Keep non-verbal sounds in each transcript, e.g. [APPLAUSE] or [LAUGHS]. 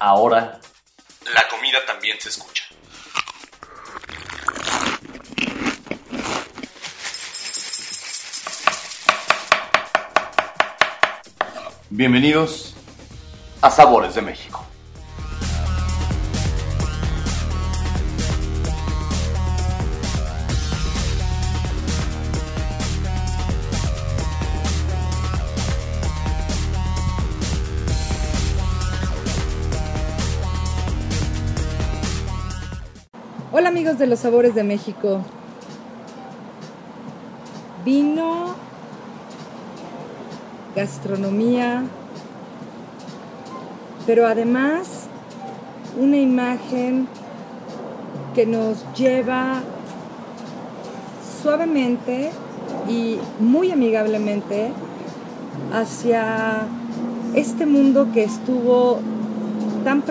Ahora, la comida también se escucha. Bienvenidos a Sabores de México. Hola amigos de los sabores de México. Vino, gastronomía, pero además una imagen que nos lleva suavemente y muy amigablemente hacia este mundo que estuvo tan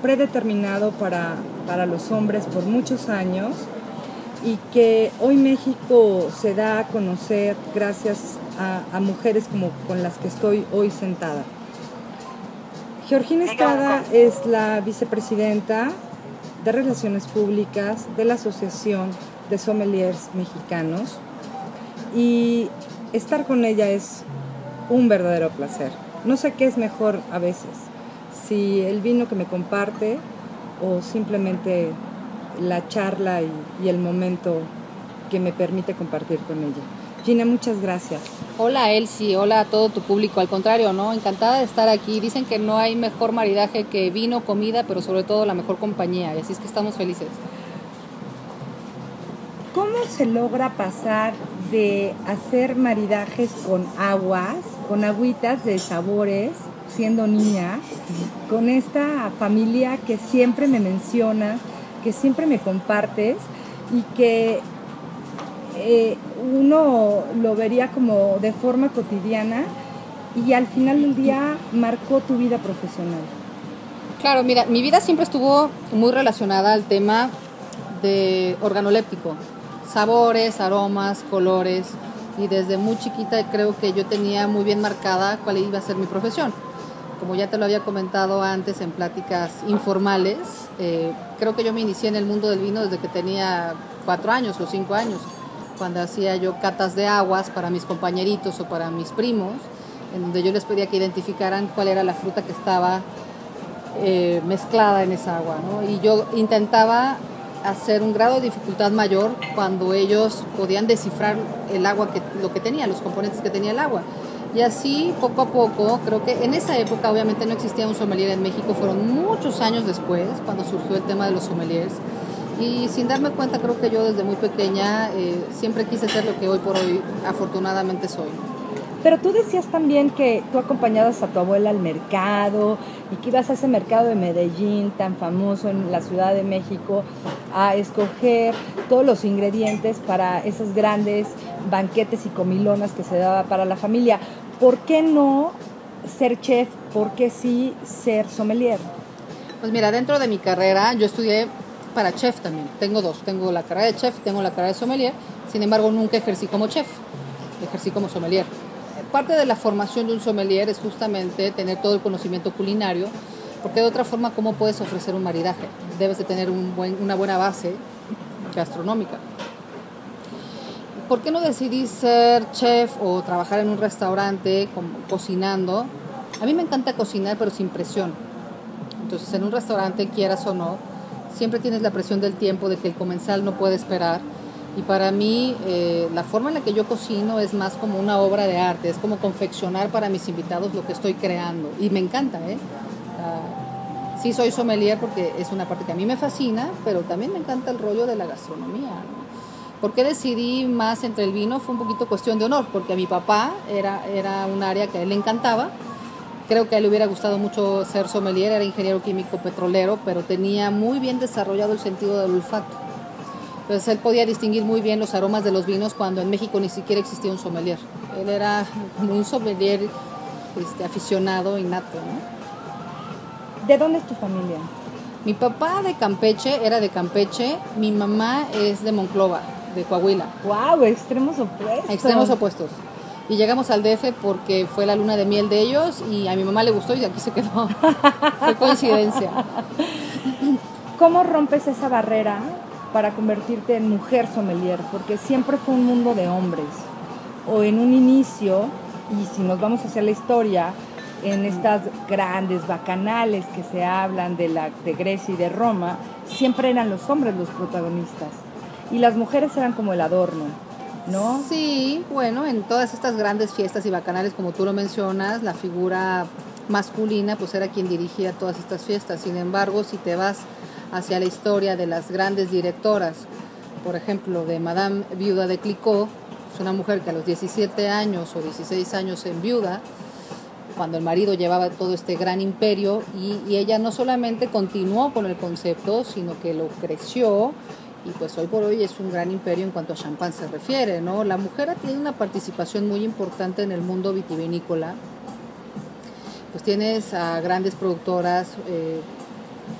predeterminado para, para los hombres por muchos años y que hoy México se da a conocer gracias a, a, mujeres como con las que estoy hoy sentada. Georgina Estrada es la vicepresidenta de Relaciones Públicas de la Asociación de Sommeliers Mexicanos y estar con ella es un verdadero placer. No sé qué es mejor a veces, si el vino que me comparte o simplemente la charla y, y, el momento que me permite compartir con ella. Gina, muchas gracias. Hola Elsie, hola a todo tu público. Al contrario, ¿no? Encantada de estar aquí. Dicen que no hay mejor maridaje que vino, comida, pero sobre todo la mejor compañía. Y así es que estamos felices. ¿Cómo se logra pasar de hacer maridajes con aguas, con agüitas de sabores, siendo niña, con esta familia que siempre me menciona, que siempre me compartes y que eh, uno lo vería como de forma cotidiana y al final del día marcó tu vida profesional? Claro, mira, mi vida siempre estuvo muy relacionada al tema de organoléptico, sabores, aromas, colores, y desde muy chiquita creo que yo tenía muy bien marcada cuál iba a ser mi profesión. Como ya te lo había comentado antes en pláticas informales, eh, creo que yo me inicié en el mundo del vino desde que tenía cuatro años o cinco años, cuando hacía yo catas de aguas para mis compañeritos o para mis primos, en donde yo les pedía que identificaran cuál era la fruta que estaba eh, mezclada en esa agua. Y yo intentaba hacer un grado de dificultad mayor cuando ellos podían descifrar el agua, que, lo que tenía, los componentes que tenía el agua. Y así, poco a poco, creo que en esa época obviamente no existía un sommelier en México, fueron muchos años después cuando surgió el tema de los sommeliers. Y sin darme cuenta, creo que yo desde muy pequeña eh, siempre quise ser lo que hoy por hoy afortunadamente soy. Pero tú decías también que tú acompañabas a tu abuela al mercado y que ibas a ese mercado de Medellín tan famoso en la Ciudad de México a escoger todos los ingredientes para esos grandes banquetes y comilonas que se daba para la familia. ¿Por qué no ser chef? ¿Por qué sí ser sommelier? Pues mira, dentro de mi carrera yo estudié para chef también. Tengo dos. Tengo la carrera de chef tengo la carrera de sommelier. Sin embargo, nunca ejercí como chef. Ejercí como sommelier parte de la formación de un sommelier es justamente tener todo el conocimiento culinario, porque de otra forma, ¿cómo puedes ofrecer un maridaje? Debes de tener una buena base gastronómica. ¿Por qué no decidí ser chef o trabajar en un restaurante cocinando? A mí me encanta cocinar, pero sin presión. Entonces, en un restaurante, quieras o no, siempre tienes la presión del tiempo, de que el comensal no puede esperar y para mí eh, la forma en la que yo cocino es más como una obra de arte, es como confeccionar para mis invitados lo que estoy creando. Y me encanta, ¿eh? Uh, sí soy sommelier porque es una parte que a mí me fascina, pero también me encanta el rollo de la gastronomía. ¿Por qué decidí más entre el vino? Fue un poquito cuestión de honor, porque a mi papá era, era un área que a él le encantaba. Creo que a él le hubiera gustado mucho ser sommelier, era ingeniero químico petrolero, pero tenía muy bien desarrollado el sentido del olfato. Entonces él podía distinguir muy bien los aromas de los vinos cuando en México ni siquiera existía un sommelier. Él era como [LAUGHS] un sommelier este, aficionado innato. ¿no? ¿De dónde es tu familia? Mi papá de Campeche era de Campeche, mi mamá es de Monclova, de Coahuila. ¡Wow! Extremos opuestos. Extremos opuestos. Y llegamos al DF porque fue la luna de miel de ellos y a mi mamá le gustó y aquí se quedó. [LAUGHS] fue coincidencia. ¿Cómo rompes esa barrera para convertirte en mujer sommelier? Porque siempre fue un mundo de hombres. O en un inicio, y si nos vamos hacia la historia, en estas grandes bacanales que se hablan de, la, de Grecia y de Roma, siempre eran los hombres los protagonistas. Y las mujeres eran como el adorno, ¿no? Sí, bueno, en todas estas grandes fiestas y bacanales, como tú lo mencionas, la figura masculina pues era quien dirigía todas estas fiestas. Sin embargo, si te vas hacia la historia de las grandes directoras, por ejemplo, de Madame Viuda de Clicquot, es una mujer que a los 17 años o 16 años en viuda, cuando el marido llevaba todo este gran imperio y, ella no solamente continuó con el concepto, sino que lo creció y pues hoy por hoy es un gran imperio en cuanto a champán se refiere, ¿no? La mujer tiene una participación muy importante en el mundo vitivinícola. Pues tienes a grandes productoras, eh,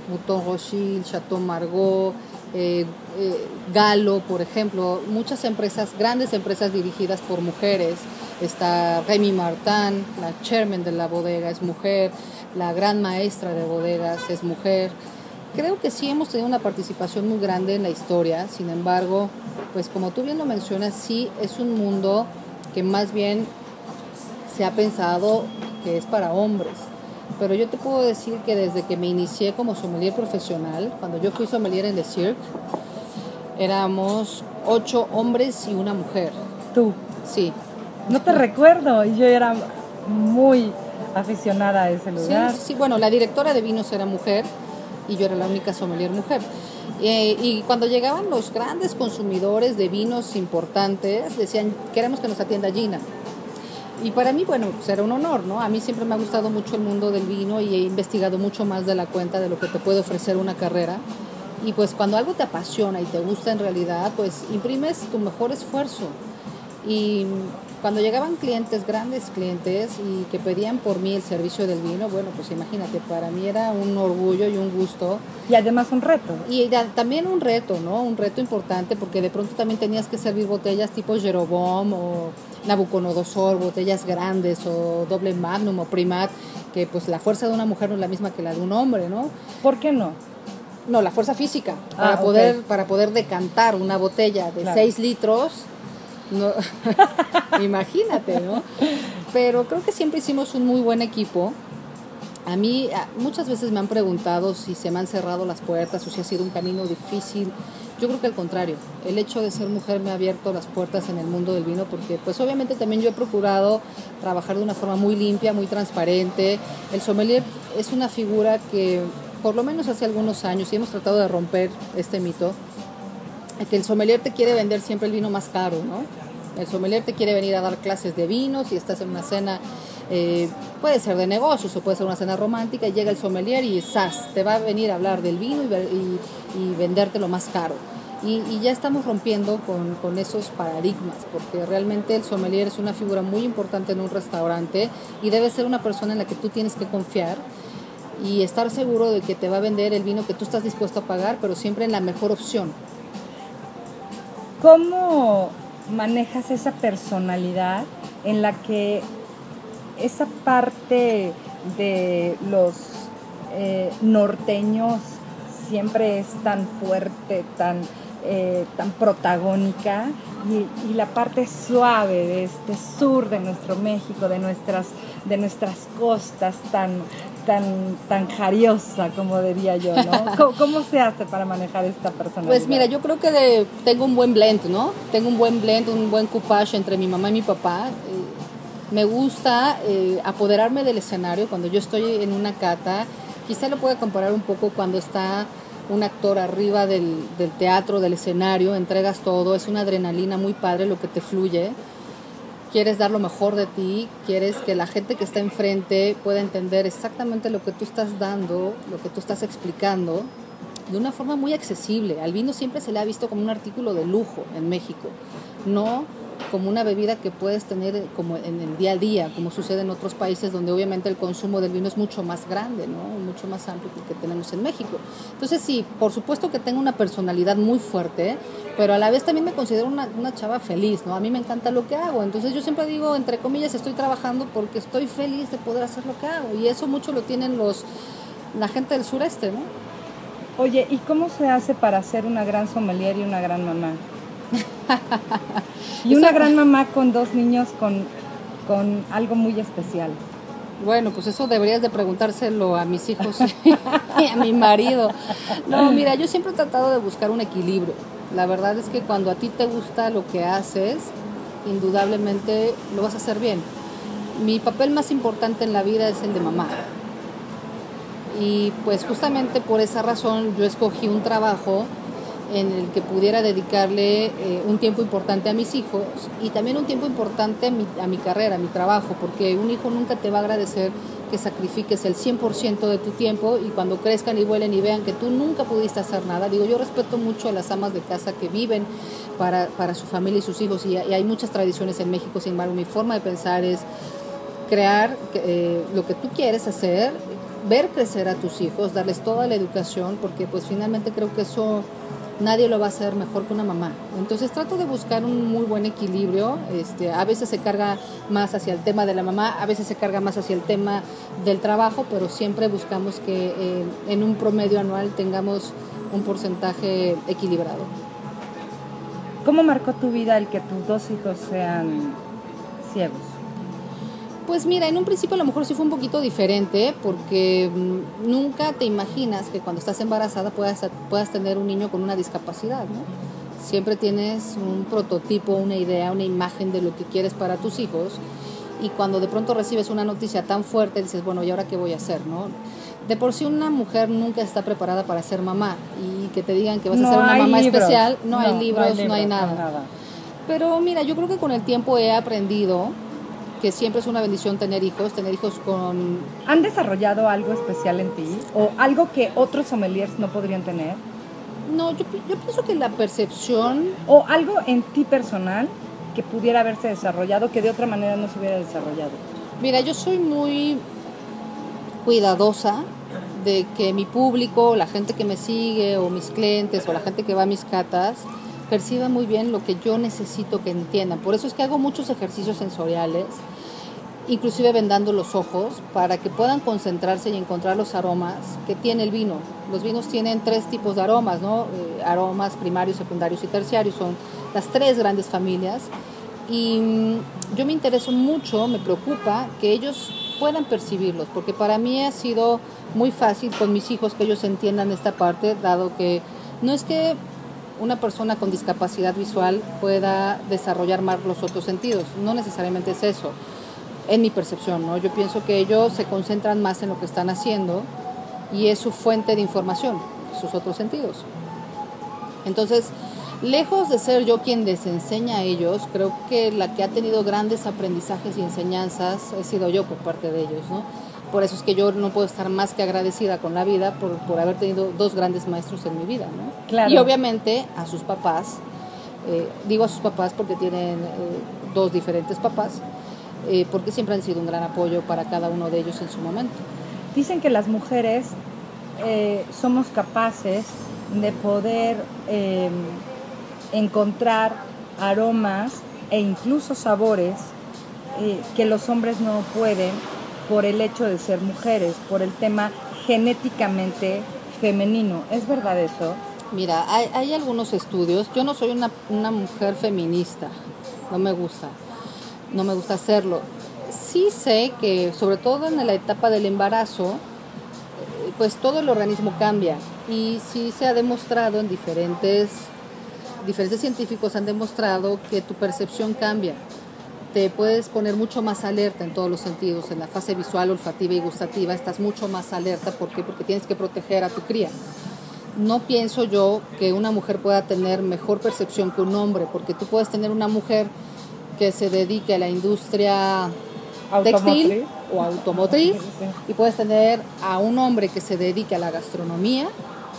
Mouton Rothschild, Chateau Margaux, eh, eh, Galo, por ejemplo, muchas empresas, grandes empresas dirigidas por mujeres. Está Remy Martin, la chairman de la bodega es mujer, la gran maestra de bodegas es mujer. Creo que sí hemos tenido una participación muy grande en la historia, sin embargo, pues como tú bien lo mencionas, sí es un mundo que más bien se ha pensado que es para hombres pero yo te puedo decir que desde que me inicié como sommelier profesional, cuando yo fui sommelier en The Cirque, éramos ocho hombres y una mujer. ¿Tú? Sí. No te recuerdo, yo era muy aficionada a ese lugar. Sí, sí, bueno, la directora de vinos era mujer y yo era la única sommelier mujer. Eh, y cuando llegaban los grandes consumidores de vinos importantes, decían, queremos que nos atienda Gina. Y para mí, bueno, pues era un honor, ¿no? A mí siempre me ha gustado mucho el mundo del vino y he investigado mucho más de la cuenta de lo que te puede ofrecer una carrera. Y pues cuando algo te apasiona y te gusta en realidad, pues imprimes tu mejor esfuerzo. Y cuando llegaban clientes, grandes clientes, y que pedían por mí el servicio del vino, bueno, pues imagínate, para mí era un orgullo y un gusto. Y además un reto. Y también un reto, ¿no? Un reto importante porque de pronto también tenías que servir botellas tipo Jeroboam o Nabucodonosor, botellas grandes o doble magnum o primat, que pues la fuerza de una mujer no es la misma que la de un hombre, ¿no? ¿Por qué no? No, la fuerza física, para, ah, poder, para poder decantar una botella de 6 litros, no, [LAUGHS] imagínate, ¿no? Pero creo que siempre hicimos un muy buen equipo. A mí muchas veces me han preguntado si se me han cerrado las puertas o si ha sido un camino difícil. Yo creo que al contrario, el hecho de ser mujer me ha abierto las puertas en el mundo del vino porque pues obviamente también yo he procurado trabajar de una forma muy limpia, muy transparente. El sommelier es una figura que por lo menos hace algunos años y hemos tratado de romper este mito, que el sommelier te quiere vender siempre el vino más caro, ¿no? El sommelier te quiere venir a dar clases de vinos y estás en una cena eh, puede ser de negocios o puede ser una cena romántica y llega el sommelier y ¡zas! te va a venir a hablar del vino y, venderte lo más caro. Y, ya estamos rompiendo con, esos paradigmas, porque realmente el sommelier es una figura muy importante en un restaurante y debe ser una persona en la que tú tienes que confiar y estar seguro de que te va a vender el vino que tú estás dispuesto a pagar, pero siempre en la mejor opción. ¿Cómo manejas esa personalidad en la que esa parte de los eh, norteños siempre es tan fuerte, tan, eh, tan protagónica y, la parte suave de este sur de nuestro México, de nuestras, de nuestras costas tan, tan, tan jariosa, como diría yo, ¿no? [LAUGHS] ¿Cómo, se hace para manejar esta personalidad? Pues mira, yo creo que tengo un buen blend, ¿no? Tengo un buen blend, un buen coupage entre mi mamá y mi papá. Eh, me gusta eh, apoderarme del escenario cuando yo estoy en una cata. Quizá lo pueda comparar un poco cuando está un actor arriba del, del, teatro, del escenario, entregas todo, es una adrenalina muy padre lo que te fluye. Quieres dar lo mejor de ti, quieres que la gente que está enfrente pueda entender exactamente lo que tú estás dando, lo que tú estás explicando, de una forma muy accesible. Al vino siempre se le ha visto como un artículo de lujo en México, no como una bebida que puedes tener eh, como en el día a día, como sucede en otros países donde obviamente el consumo del vino es mucho más grande, ¿no? mucho más amplio que el que tenemos en México. Entonces sí, por supuesto que tengo una personalidad muy fuerte, pero a la vez también me considero una, una chava feliz, ¿no? A mí me encanta lo que hago, entonces yo siempre digo, entre comillas, estoy trabajando porque estoy feliz de poder hacer lo que hago y eso mucho lo tienen los la gente del sureste, ¿no? Oye, ¿y cómo se hace para ser una gran sommelier y una gran mamá? [LAUGHS] y una gran mamá con dos niños con, con algo muy especial. Bueno, pues eso deberías de preguntárselo a mis hijos y a mi marido. No, mira, yo siempre he tratado de buscar un equilibrio. La verdad es que cuando a ti te gusta lo que haces, indudablemente lo vas a hacer bien. Mi papel más importante en la vida es el de mamá. Y pues justamente por esa razón yo escogí un trabajo en el que pudiera dedicarle eh, un tiempo importante a mis hijos y también un tiempo importante a mi, a mi, carrera, a mi trabajo, porque un hijo nunca te va a agradecer que sacrifiques el 100% de tu tiempo y cuando crezcan y vuelen y vean que tú nunca pudiste hacer nada. Digo, yo respeto mucho a las amas de casa que viven para, para su familia y sus hijos y, hay muchas tradiciones en México, sin embargo, mi forma de pensar es crear eh, lo que tú quieres hacer, ver crecer a tus hijos, darles toda la educación, porque pues finalmente creo que eso nadie lo va a hacer mejor que una mamá. Entonces trato de buscar un muy buen equilibrio. Este, a veces se carga más hacia el tema de la mamá, a veces se carga más hacia el tema del trabajo, pero siempre buscamos que eh, en un promedio anual tengamos un porcentaje equilibrado. ¿Cómo marcó tu vida el que tus dos hijos sean ciegos? Pues mira, en un principio a lo mejor sí fue un poquito diferente porque mm, nunca te imaginas que cuando estás embarazada puedas, puedas tener un niño con una discapacidad, ¿no? Siempre tienes un prototipo, una idea, una imagen de lo que quieres para tus hijos y cuando de pronto recibes una noticia tan fuerte dices, bueno, ¿y ahora qué voy a hacer, no? De por sí una mujer nunca está preparada para ser mamá y que te digan que vas No a ser una mamá libros. especial, no, no hay libros, no hay, libros, no hay nada. nada. Pero mira, yo creo que con el tiempo he aprendido que siempre es una bendición tener hijos, tener hijos con... ¿Han desarrollado algo especial en ti? ¿O algo que otros sommeliers no podrían tener? No, yo, yo pienso que la percepción, ¿O algo en ti personal que pudiera haberse desarrollado que de otra manera no se hubiera desarrollado? mira, yo soy muy cuidadosa de que mi público, la gente que me sigue o mis clientes o la gente que va a mis catas, perciba muy bien lo que yo necesito que entiendan. Por eso es que hago muchos ejercicios sensoriales, inclusive vendando los ojos, para que puedan concentrarse y encontrar los aromas que tiene el vino. Los vinos tienen tres tipos de aromas, ¿no? Eh, aromas primarios, secundarios y terciarios, son las tres grandes familias. Y mm, yo me intereso mucho, me preocupa que ellos puedan percibirlos, porque para mí ha sido muy fácil con mis hijos que ellos entiendan esta parte, dado que no es que una persona con discapacidad visual pueda desarrollar más los otros sentidos, no necesariamente es eso, en mi percepción, ¿no? Yo pienso que ellos se concentran más en lo que están haciendo y es su fuente de información, sus otros sentidos. Entonces, lejos de ser yo quien les enseña a ellos, creo que la que ha tenido grandes aprendizajes y enseñanzas he sido yo por parte de ellos, ¿no? Por eso es que yo no puedo estar más que agradecida con la vida por, por haber tenido dos grandes maestros en mi vida, ¿no? Claro. Y obviamente a sus papás, eh, digo a sus papás porque tienen eh, dos diferentes papás, eh, porque siempre han sido un gran apoyo para cada uno de ellos en su momento. Dicen que las mujeres somos capaces de poder eh, encontrar aromas e incluso sabores que los hombres no pueden por el hecho de ser mujeres, por el tema genéticamente femenino. ¿Es verdad eso? Mira, hay, hay algunos estudios. Yo no soy una, una mujer feminista, no me gusta, no me gusta hacerlo. Sí sé que, sobre todo en la etapa del embarazo, eh, pues todo el organismo cambia y sí se ha demostrado en diferentes, diferentes científicos han demostrado que tu percepción cambia. Te puedes poner mucho más alerta en todos los sentidos, en la fase visual, olfativa y gustativa, estás mucho más alerta. ¿Por qué? Porque tienes que proteger a tu cría no pienso yo que una mujer pueda tener mejor percepción que un hombre, porque tú puedes tener una mujer que se dedique a la industria textil Automotriz. o automotriz y puedes tener a un hombre que se dedique a la gastronomía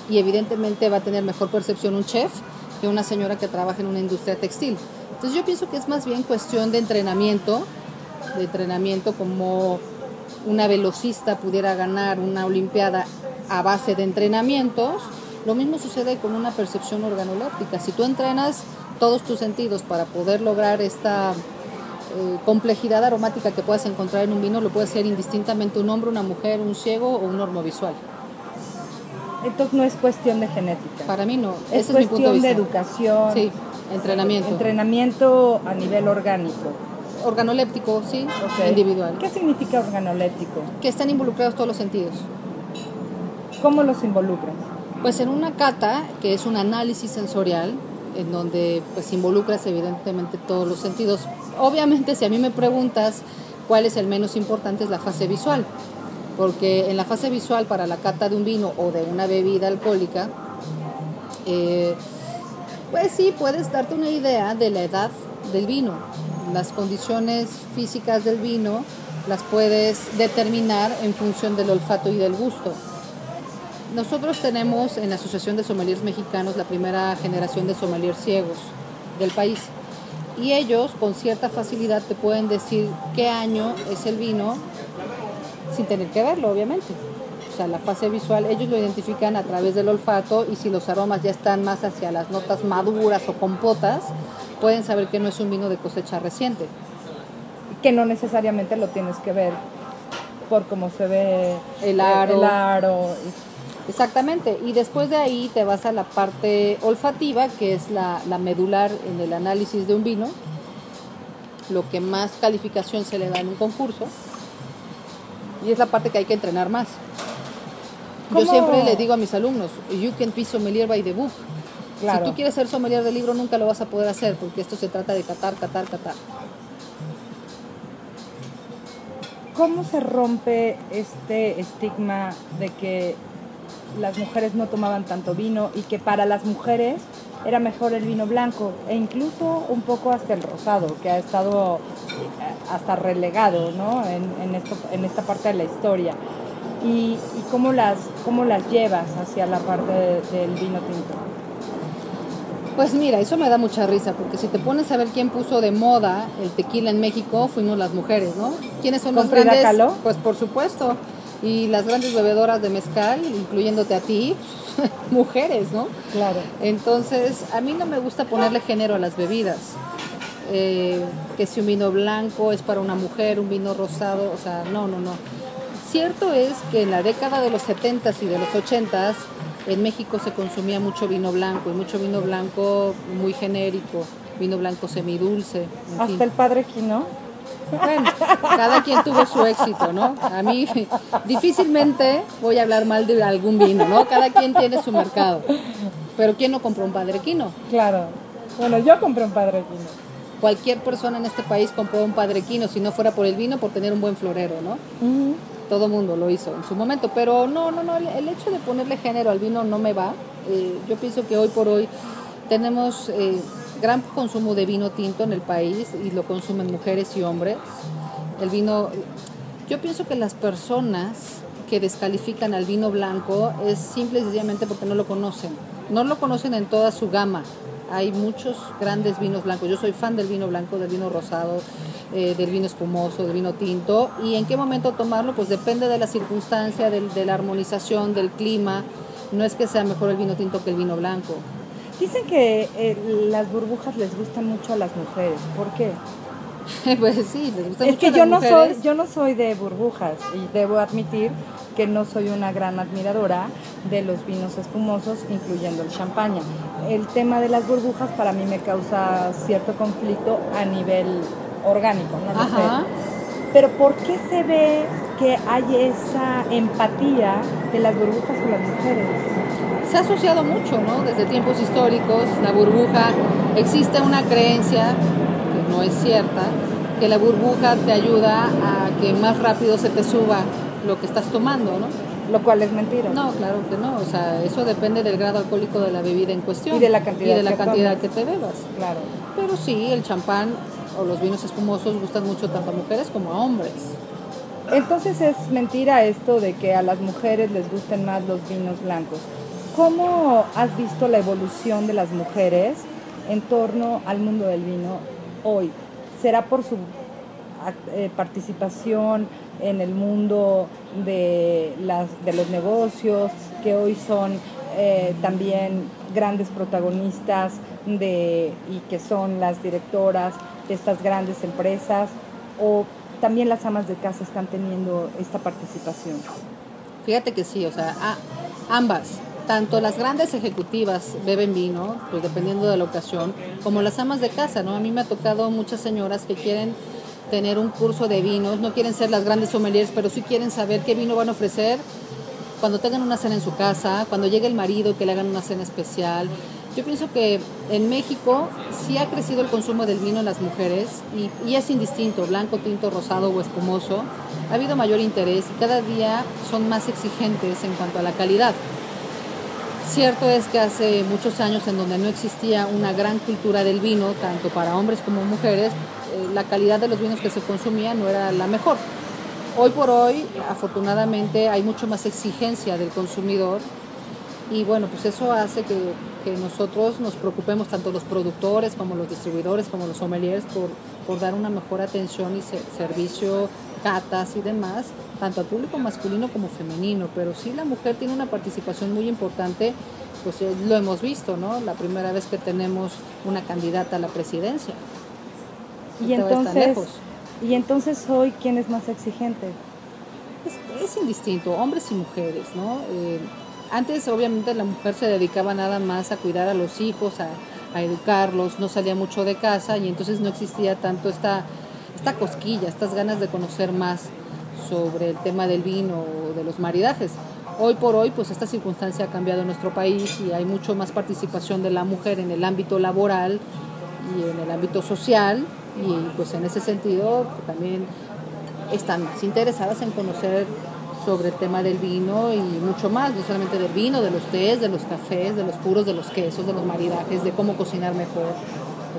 y evidentemente va a tener mejor percepción un chef que una señora que trabaja en una industria textil. Entonces yo pienso que es más bien cuestión de entrenamiento, de entrenamiento como una velocista pudiera ganar una olimpiada a base de entrenamientos, lo mismo sucede con una percepción organoléptica. Si tú entrenas todos tus sentidos para poder lograr esta eh, complejidad aromática que puedas encontrar en un vino, lo puede ser indistintamente un hombre, una mujer, un ciego o un normovisual. Entonces no es cuestión de genética. Para mí no. Es Ese es mi punto cuestión de, de, vista. educación. Sí, entrenamiento. Entrenamiento a nivel orgánico. Organoléptico, sí, Ok. individual. ¿Qué significa organoléptico? Que están involucrados todos los sentidos. ¿Cómo los involucras? Pues en una cata, que es un análisis sensorial, en donde pues involucras evidentemente todos los sentidos. Obviamente si a mí me preguntas cuál es el menos importante es la fase visual, porque en la fase visual para la cata de un vino o de una bebida alcohólica, eh, pues sí, puedes darte una idea de la edad del vino. Las condiciones físicas del vino las puedes determinar en función del olfato y del gusto. Nosotros tenemos en la Asociación de Sommeliers Mexicanos la primera generación de sommeliers ciegos del país. Y ellos con cierta facilidad te pueden decir qué año es el vino sin tener que verlo, obviamente. O sea, la fase visual, ellos lo identifican a través del olfato y si los aromas ya están más hacia las notas maduras o compotas, pueden saber que no es un vino de cosecha reciente. Que no necesariamente lo tienes que ver por cómo se ve El aro. el aro. Exactamente, y después de ahí te vas a la parte olfativa, que es la, la medular en el análisis de un vino, lo que más calificación se le da en un concurso, y es la parte que hay que entrenar más. Yo ¿Cómo? siempre le digo a mis alumnos, you can be sommelier by the book. Claro. Si tú quieres ser sommelier del libro, nunca lo vas a poder hacer, porque esto se trata de catar, catar, catar. ¿Cómo se rompe este estigma de que las mujeres no tomaban tanto vino y que para las mujeres era mejor el vino blanco e incluso un poco hasta el rosado, que ha estado eh, hasta relegado ¿no? en, en esto, en esta parte de la historia? ¿Y, y cómo, las, cómo las llevas hacia la parte de- del vino tinto? Pues mira, eso me da mucha risa, porque si te pones a ver quién puso de moda el tequila en México, fuimos las mujeres, ¿no? ¿Quiénes son ¿Con las Frida grandes? Kahlo? Pues por supuesto. Y las grandes bebedoras de mezcal, incluyéndote a ti, [LAUGHS] mujeres, ¿no? Claro. Entonces, a mí no me gusta ponerle género a las bebidas. Eh, que si un vino blanco es para una mujer, un vino rosado, o sea, no, no, no. Cierto es que en la década de los 70s y de los 80s en México se consumía mucho vino blanco y mucho vino blanco muy genérico, vino blanco semidulce. en fin. Hasta el padre Quino. Bueno, cada quien tuvo su éxito, ¿no? A mí difícilmente voy a hablar mal de algún vino, ¿no? Cada quien tiene su mercado. Pero ¿quién no compró un Padre Quino? Claro. Bueno, yo compré un padre Quino. Cualquier persona en este país compró un Padre Quino, si no fuera por el vino, por tener un buen florero, ¿no? Todo mundo lo hizo en su momento, pero no, no, no, el, hecho de ponerle género al vino no me va. Eh, yo pienso que hoy por hoy tenemos eh, gran consumo de vino tinto en el país y lo consumen mujeres y hombres. El vino, yo pienso que las personas que descalifican al vino blanco es simple y sencillamente porque no lo conocen. No lo conocen en toda su gama. Hay muchos grandes vinos blancos. Yo soy fan del vino blanco, del vino rosado, eh, del vino espumoso, del vino tinto. ¿Y en qué momento tomarlo? Pues depende de la circunstancia, del- de la armonización, del clima. No es que sea mejor el vino tinto que el vino blanco. Dicen que eh, las burbujas les gustan mucho a las mujeres. ¿Por qué? [LAUGHS] pues sí, les gusta Es mucho que a las yo no soy, mujeres. yo no soy de burbujas y debo admitir que no soy una gran admiradora de los vinos espumosos, incluyendo el champaña. El tema de las burbujas para mí me causa cierto conflicto a nivel orgánico, no lo Ajá. sé. Pero ¿por qué se ve que hay esa empatía de las burbujas con las mujeres? Se ha asociado mucho, ¿no? Desde tiempos históricos, la burbuja, existe una creencia, que no es cierta, que la burbuja te ayuda a que más rápido se te suba lo que estás tomando, ¿no? Lo cual es mentira. No, claro que no, o sea, eso depende del grado alcohólico de la bebida en cuestión. Y de la cantidad y de la que cantidad tomes. que te bebas. Claro. Pero sí, el champán o los vinos espumosos gustan mucho tanto a mujeres como a hombres. Entonces es mentira esto de que a las mujeres les gusten más los vinos blancos. ¿Cómo has visto la evolución de las mujeres en torno al mundo del vino hoy? ¿Será por su participación en el mundo de, las, de los negocios, que hoy son eh, también grandes protagonistas de, y que son las directoras de estas grandes empresas, o también las amas de casa están teniendo esta participación. Fíjate que sí, o sea, ambas, tanto las grandes ejecutivas beben vino, pues dependiendo de la ocasión, como las amas de casa, ¿no? A mí me ha tocado muchas señoras que quieren tener un curso de vinos, no quieren ser las grandes sommeliers, pero sí quieren saber qué vino van a ofrecer cuando tengan una cena en su casa, cuando llegue el marido que le hagan una cena especial. Yo pienso que en México sí ha crecido el consumo del vino en las mujeres y, y, es indistinto, blanco, tinto, rosado o espumoso. Ha habido mayor interés y cada día son más exigentes en cuanto a la calidad. Cierto es que hace muchos años en donde no existía una gran cultura del vino, tanto para hombres como mujeres, eh, la calidad de los vinos que se consumían no era la mejor. Hoy por hoy, afortunadamente, hay mucho más exigencia del consumidor y bueno, pues eso hace que, que nosotros nos preocupemos, tanto los productores como los distribuidores, como los sommeliers, por, por dar una mejor atención y servicio, catas y demás, tanto al público masculino como femenino. Pero sí la mujer tiene una participación muy importante, pues eh, lo hemos visto, ¿no? La primera vez que tenemos una candidata a la presidencia. Y entonces, y entonces hoy, ¿quién es más exigente? Es, es indistinto, hombres y mujeres, ¿no? Eh, antes obviamente la mujer se dedicaba nada más a cuidar a los hijos, a, a, educarlos, no salía mucho de casa y entonces no existía tanto esta, esta cosquilla, estas ganas de conocer más sobre el tema del vino o de los maridajes. Hoy por hoy, pues esta circunstancia ha cambiado en nuestro país y hay mucho más participación de la mujer en el ámbito laboral y en el ámbito social y pues en ese sentido también están más interesadas en conocer sobre el tema del vino y mucho más, no solamente del vino, de los tés, de los cafés, de los puros, de los quesos, de los maridajes, de cómo cocinar mejor,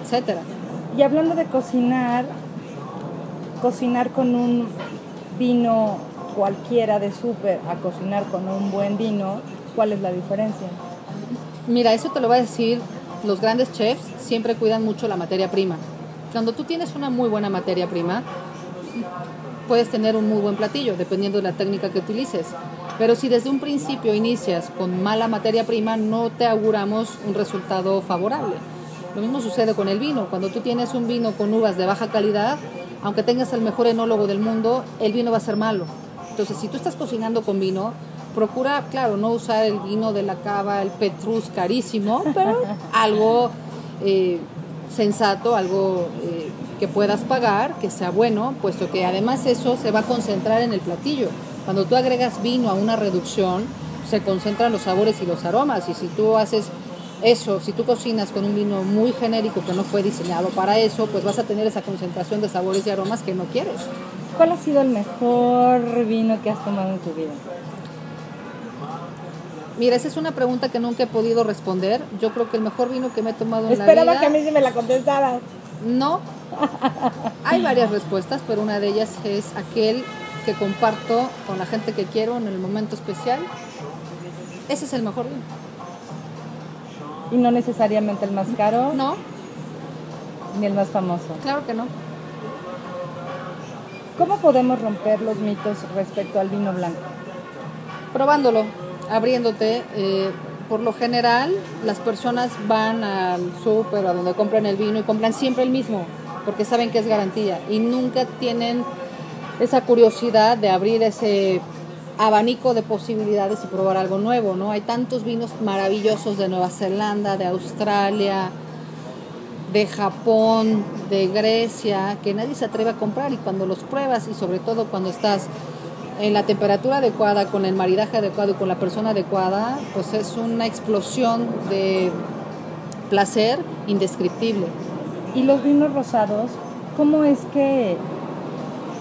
etcétera. Y hablando de cocinar, cocinar con un vino cualquiera de súper a cocinar con un buen vino, ¿cuál es la diferencia? Mira, eso te lo va a decir los grandes chefs, siempre cuidan mucho la materia prima. Cuando tú tienes una muy buena materia prima, puedes tener un muy buen platillo, dependiendo de la técnica que utilices. Pero si desde un principio inicias con mala materia prima, no te auguramos un resultado favorable. Lo mismo sucede con el vino. Cuando tú tienes un vino con uvas de baja calidad, aunque tengas el mejor enólogo del mundo, el vino va a ser malo. Entonces, si tú estás cocinando con vino, procura, claro, no usar el vino de la cava, el petrus carísimo, pero [LAUGHS] algo eh, sensato, algo eh, que puedas pagar, que sea bueno, puesto que además eso se va a concentrar en el platillo. Cuando tú agregas vino a una reducción, se concentran los sabores y los aromas. Y si tú haces eso, si tú cocinas con un vino muy genérico que no fue diseñado para eso, pues vas a tener esa concentración de sabores y aromas que no quieres. ¿Cuál ha sido el mejor vino que has tomado en tu vida? Mira, esa es una pregunta que nunca he podido responder. Yo creo que el mejor vino que me he tomado en Esperaba la vida... que a mí sí me la contestaras. No. Hay varias respuestas, pero una de ellas es aquel que comparto con la gente que quiero en el momento especial. Ese es el mejor vino. ¿Y no necesariamente el más caro? No. Ni el más famoso. Claro que no. ¿Cómo podemos romper los mitos respecto al vino blanco? Probándolo abriéndote. Eh, por lo general, las personas van al súper, a donde compran el vino y compran siempre el mismo, porque saben que es garantía y nunca tienen esa curiosidad de abrir ese abanico de posibilidades y probar algo nuevo, ¿no? Hay tantos vinos maravillosos de Nueva Zelanda, de Australia, de Japón, de Grecia, que nadie se atreve a comprar y cuando los pruebas y sobre todo cuando estás en la temperatura adecuada, con el maridaje adecuado y con la persona adecuada, pues es una explosión de placer indescriptible. ¿Y los vinos rosados? ¿Cómo es que,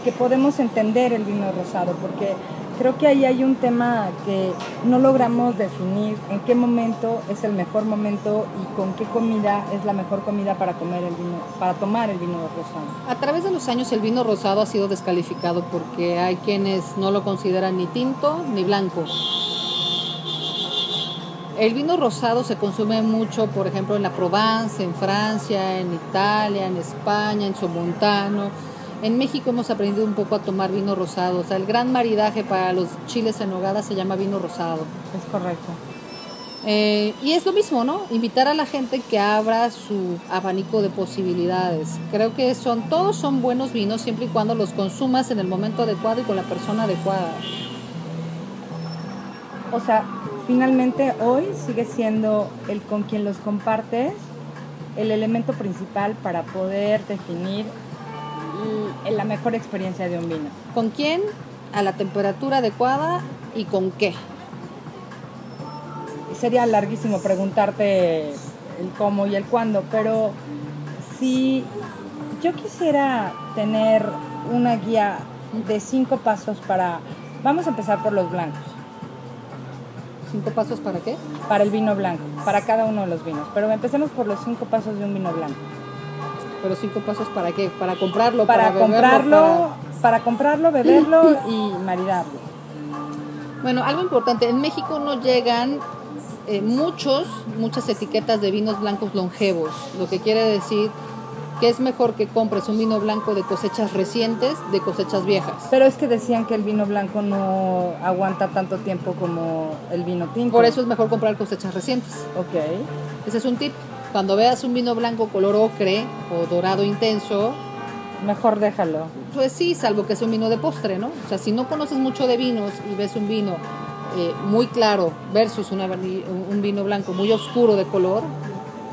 que podemos entender el vino rosado? Porque creo que ahí hay un tema que no logramos definir en qué momento es el mejor momento y con qué comida es la mejor comida para comer el vino, para tomar el vino rosado. A través de los años el vino rosado ha sido descalificado porque hay quienes no lo consideran ni tinto ni blanco. El vino rosado se consume mucho, por ejemplo, en la Provence, en Francia, en Italia, en España, en Somontano. En México hemos aprendido un poco a tomar vino rosado. O sea, el gran maridaje para los chiles en nogada se llama vino rosado. Es correcto. Eh, y es lo mismo, ¿no? Invitar a la gente que abra su abanico de posibilidades. Creo que son todos son buenos vinos siempre y cuando los consumas en el momento adecuado y con la persona adecuada. O sea, finalmente hoy sigue siendo el con quien los compartes el elemento principal para poder definir la mejor experiencia de un vino. ¿Con quién? A la temperatura adecuada y con qué. Sería larguísimo preguntarte el cómo y el cuándo, pero si yo quisiera tener una guía de cinco pasos para, vamos a empezar por los blancos, ¿Cinco pasos para qué? para el vino blanco, para cada uno de los vinos, pero empecemos por los cinco pasos de un vino blanco. Pero cinco pasos para qué? Para comprarlo, Para, beberlo, comprarlo, para... comprarlo, beberlo y maridarlo. para- Bueno, algo importante, en México no llegan eh, muchos, muchas etiquetas de vinos blancos longevos, lo que quiere decir que es mejor que compres un vino blanco de cosechas recientes de cosechas viejas. Pero es que decían que el vino blanco no aguanta tanto tiempo como el vino tinto. Por eso es mejor comprar cosechas recientes. Ok. Ese es un tip. Cuando veas un vino blanco color ocre o dorado intenso, Mejor déjalo. Pues sí, salvo que sea un vino de postre, ¿no? O sea, si no conoces mucho de vinos y ves un vino eh, muy claro versus una un vino blanco muy oscuro de color,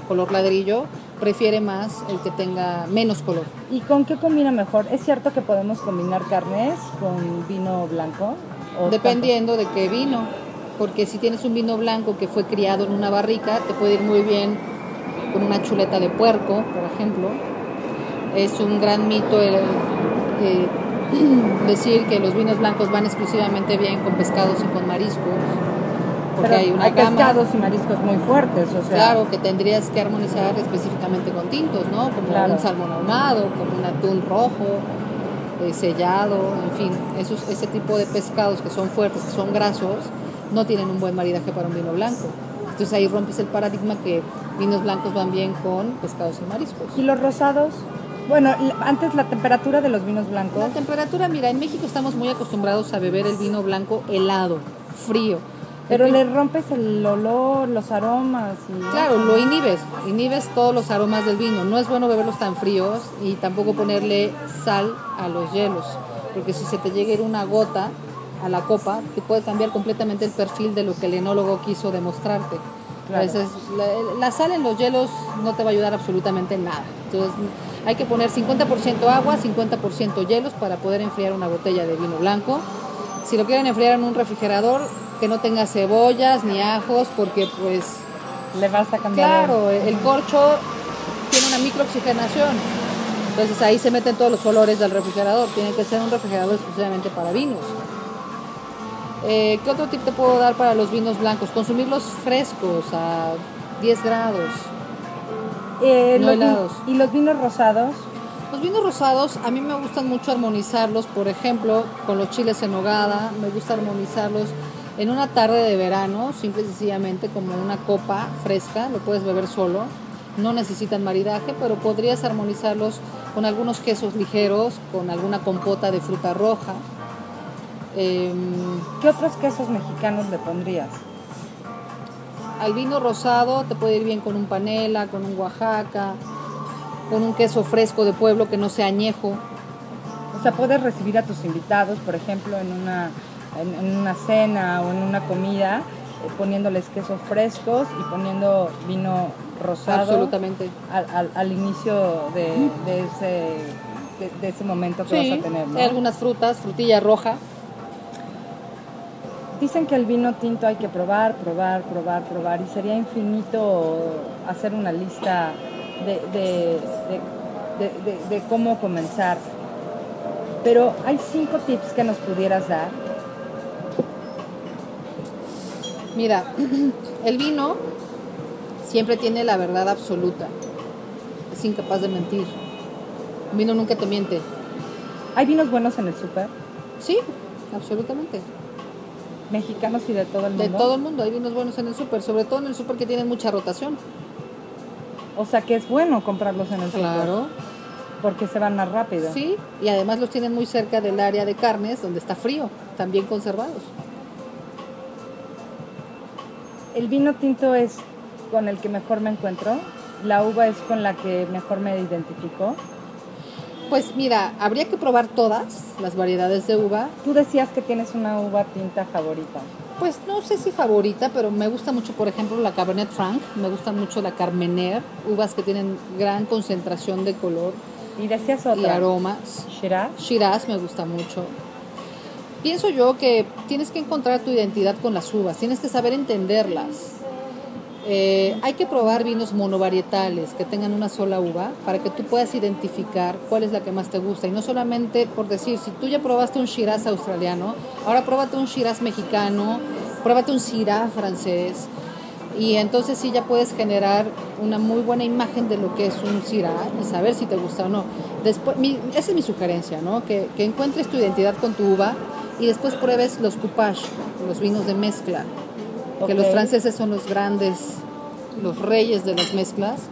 color ladrillo, prefiere más el que tenga menos color. ¿Y con qué combina mejor? ¿Es cierto que podemos combinar carnes con vino blanco? ¿O Dependiendo de qué vino. Porque si tienes un vino blanco que fue criado en una barrica, te puede ir muy bien con una chuleta de puerco, por ejemplo. Es un gran mito el, eh, [CLEARS THROAT] decir que los vinos blancos van exclusivamente bien con pescados y con mariscos. Porque Pero hay una gama. pescados y mariscos muy fuertes, o sea. Claro, que tendrías que armonizar específicamente con tintos, ¿no? Como Claro. un salmón ahumado, como un atún rojo, eh, sellado, en fin, esos, ese tipo de pescados que son fuertes, que son grasos, no tienen un buen maridaje para un vino blanco. Entonces ahí rompes el paradigma que vinos blancos van bien con pescados y mariscos. ¿Y los rosados? Bueno, antes la temperatura de los vinos blancos. La temperatura, mira, en México estamos muy acostumbrados a beber el vino blanco helado, frío. Pero le rompes el olor, los aromas. Y... Claro, lo inhibes, inhibes todos los aromas del vino. No es bueno beberlos tan fríos y tampoco ponerle sal a los hielos, porque si se te llega una gota a la copa, te puede cambiar completamente el perfil de lo que el enólogo quiso demostrarte. Claro. Entonces, la, la sal en los hielos no te va a ayudar absolutamente en nada. Entonces, hay que poner 50% agua, 50% hielos para poder enfriar una botella de vino blanco. Si lo quieren enfriar en un refrigerador, que no tenga cebollas ni ajos, porque pues Le vas a cambiar. Claro, el corcho tiene una microoxigenación. Entonces ahí se meten todos los olores del refrigerador. Tiene que ser un refrigerador exclusivamente para vinos. Eh, ¿Qué otro tip te puedo dar para los vinos blancos? Consumirlos frescos a 10 grados. Eh, No los helados. ¿Y los vinos rosados? Los vinos rosados a mí me gustan mucho armonizarlos, por ejemplo, con los chiles en nogada. Me gusta armonizarlos en una tarde de verano, simple y sencillamente como una copa fresca. Lo puedes beber solo. No necesitan maridaje, pero podrías armonizarlos con algunos quesos ligeros, con alguna compota de fruta roja. Em, ¿Qué otros quesos mexicanos le pondrías? al vino rosado te puede ir bien con un panela, con un Oaxaca, con un queso fresco de pueblo que no sea añejo. O sea, puedes recibir a tus invitados, por ejemplo, en una, en, en una cena o en una comida, eh, poniéndoles quesos frescos y poniendo vino rosado Absolutamente. al, al- al inicio de, de ese, de, de ese momento que Sí, vas a tener. ¿no? hay algunas frutas, frutilla roja. Dicen que el vino tinto hay que probar, probar, probar, probar y sería infinito hacer una lista de, de- cómo comenzar. Pero hay cinco tips que nos pudieras dar. Mira, [CLEARS THROAT] el vino siempre tiene la verdad absoluta. Es incapaz de mentir. Un vino nunca te miente. ¿Hay vinos buenos en el súper? Sí, absolutamente. Mexicanos y de todo el mundo. De todo el mundo, hay vinos buenos en el súper, sobre todo en el súper que tienen mucha rotación. O sea que es bueno comprarlos en el súper. Claro. Porque se van más rápido. Sí, y además los tienen muy cerca del área de carnes donde está frío, también conservados. El vino tinto es con el que mejor me encuentro. La uva es con la que mejor me identifico. Pues mira, habría que probar todas las variedades de uva. Tú decías que tienes una uva tinta favorita. Pues no sé si favorita, pero me gusta mucho, por ejemplo, la Cabernet Franc, me gusta mucho la Carmener, uvas que tienen gran concentración de color Y decías y otra. aromas. Shiraz. Shiraz me gusta mucho. Pienso yo que tienes que encontrar tu identidad con las uvas, tienes que saber entenderlas. Eh, hay que probar vinos monovarietales que tengan una sola uva para que tú puedas identificar cuál es la que más te gusta. Y no solamente por decir, si tú ya probaste un Shiraz australiano, ahora pruébate un Shiraz mexicano, pruébate un Syrah francés. Y entonces sí ya puedes generar una muy buena imagen de lo que es un Syrah y saber si te gusta o no. Después, esa es mi sugerencia, ¿no? Que, que encuentres tu identidad con tu uva y después pruebes los coupage, los vinos de mezcla. Que los franceses son los grandes, los reyes de las mezclas.